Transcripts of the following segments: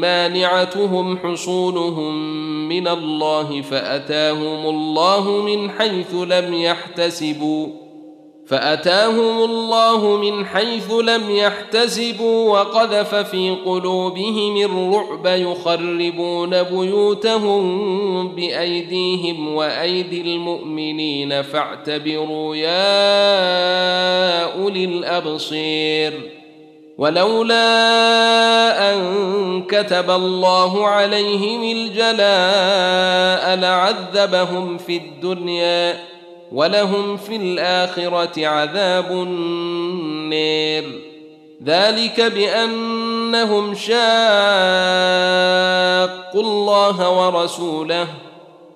مانعتهم حصونهم من الله فأتاهم الله من حيث لم يحتسبوا فأتاهم الله من حيث لم يحتسبوا وقذف في قلوبهم الرعب يخربون بيوتهم بأيديهم وأيدي المؤمنين فاعتبروا يا أولي الأبصير ولولا أن كتب الله عليهم الجلاء لعذبهم في الدنيا ولهم في الآخرة عذاب النير. ذلك بأنهم شاقوا الله ورسوله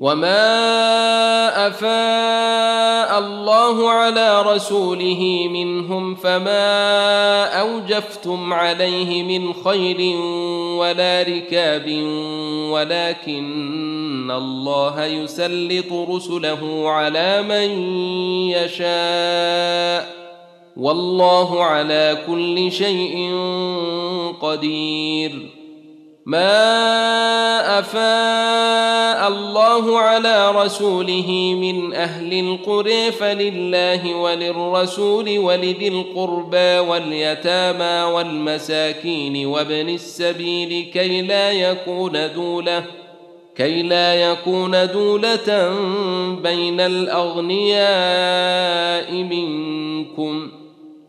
وما افاء الله على رسوله منهم فما اوجفتم عليه من خير ولا ركاب ولكن الله يسلط رسله على من يشاء والله على كل شيء قدير ما افاء الله على رسوله من أهل القرى فلله وللرسول ولذي القربى واليتامى والمساكين وابن السبيل كي لا يكون دوله كي لا يكون دولة بين الأغنياء منكم ۖ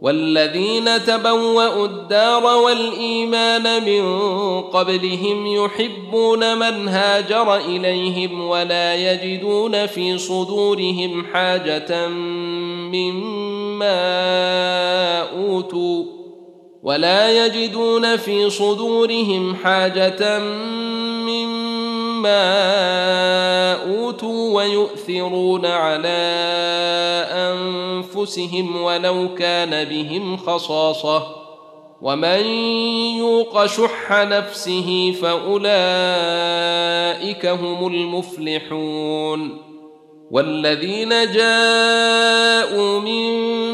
والذين تبوأوا الدار والإيمان من قبلهم يحبون من هاجر إليهم ولا يجدون في صدورهم حاجة مما أوتوا ولا يجدون في صدورهم حاجة مما أوتوا ويؤثرون على أنفسهم ولو كان بهم خصاصة. ومن يوق شح نفسه فأولئك هم المفلحون. والذين جاءوا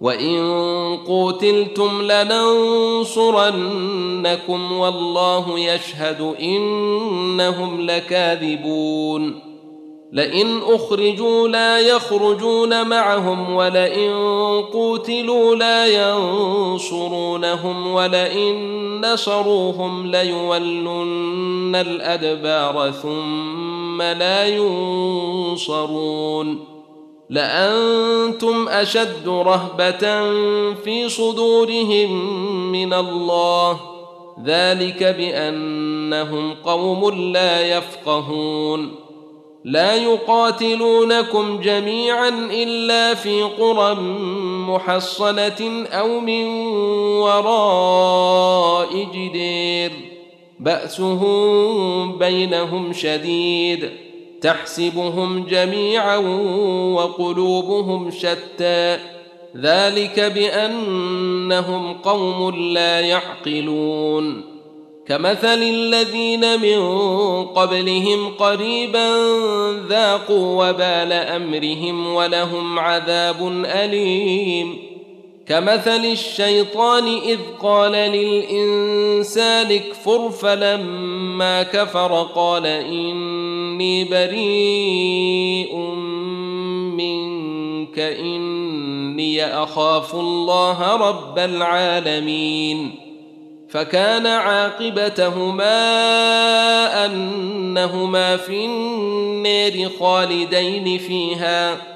وان قوتلتم لننصرنكم والله يشهد انهم لكاذبون لئن اخرجوا لا يخرجون معهم ولئن قوتلوا لا ينصرونهم ولئن نصروهم ليولن الادبار ثم لا ينصرون لأنتم أشد رهبة في صدورهم من الله. ذلك بأنهم قوم لا يفقهون. لا يقاتلونكم جميعا إلا في قرى محصنة أو من وراء جدير. بأسهم بينهم شديد. تحسبهم جميعا وقلوبهم شتى. ذلك بأنهم قوم لا يعقلون. كمثل الذين من قبلهم قريبا ذاقوا وبال أمرهم ولهم عذاب أليم. كمثل الشيطان إذ قال للإنسان اكفر فلما كفر قال إني بريء منك إني أخاف الله رب العالمين. فكان عاقبتهما أنهما في النار خالدين فيها.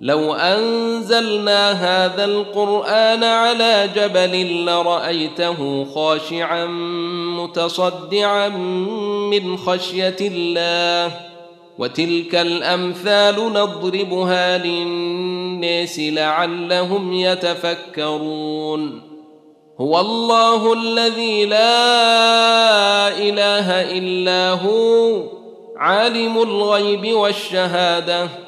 لو أنزلنا هذا القرآن على جبل لرأيته خاشعا متصدعا من خشية الله. وتلك الأمثال نضربها للناس لعلهم يتفكرون. هو الله الذي لا إله إلا هو عالم الغيب والشهادة.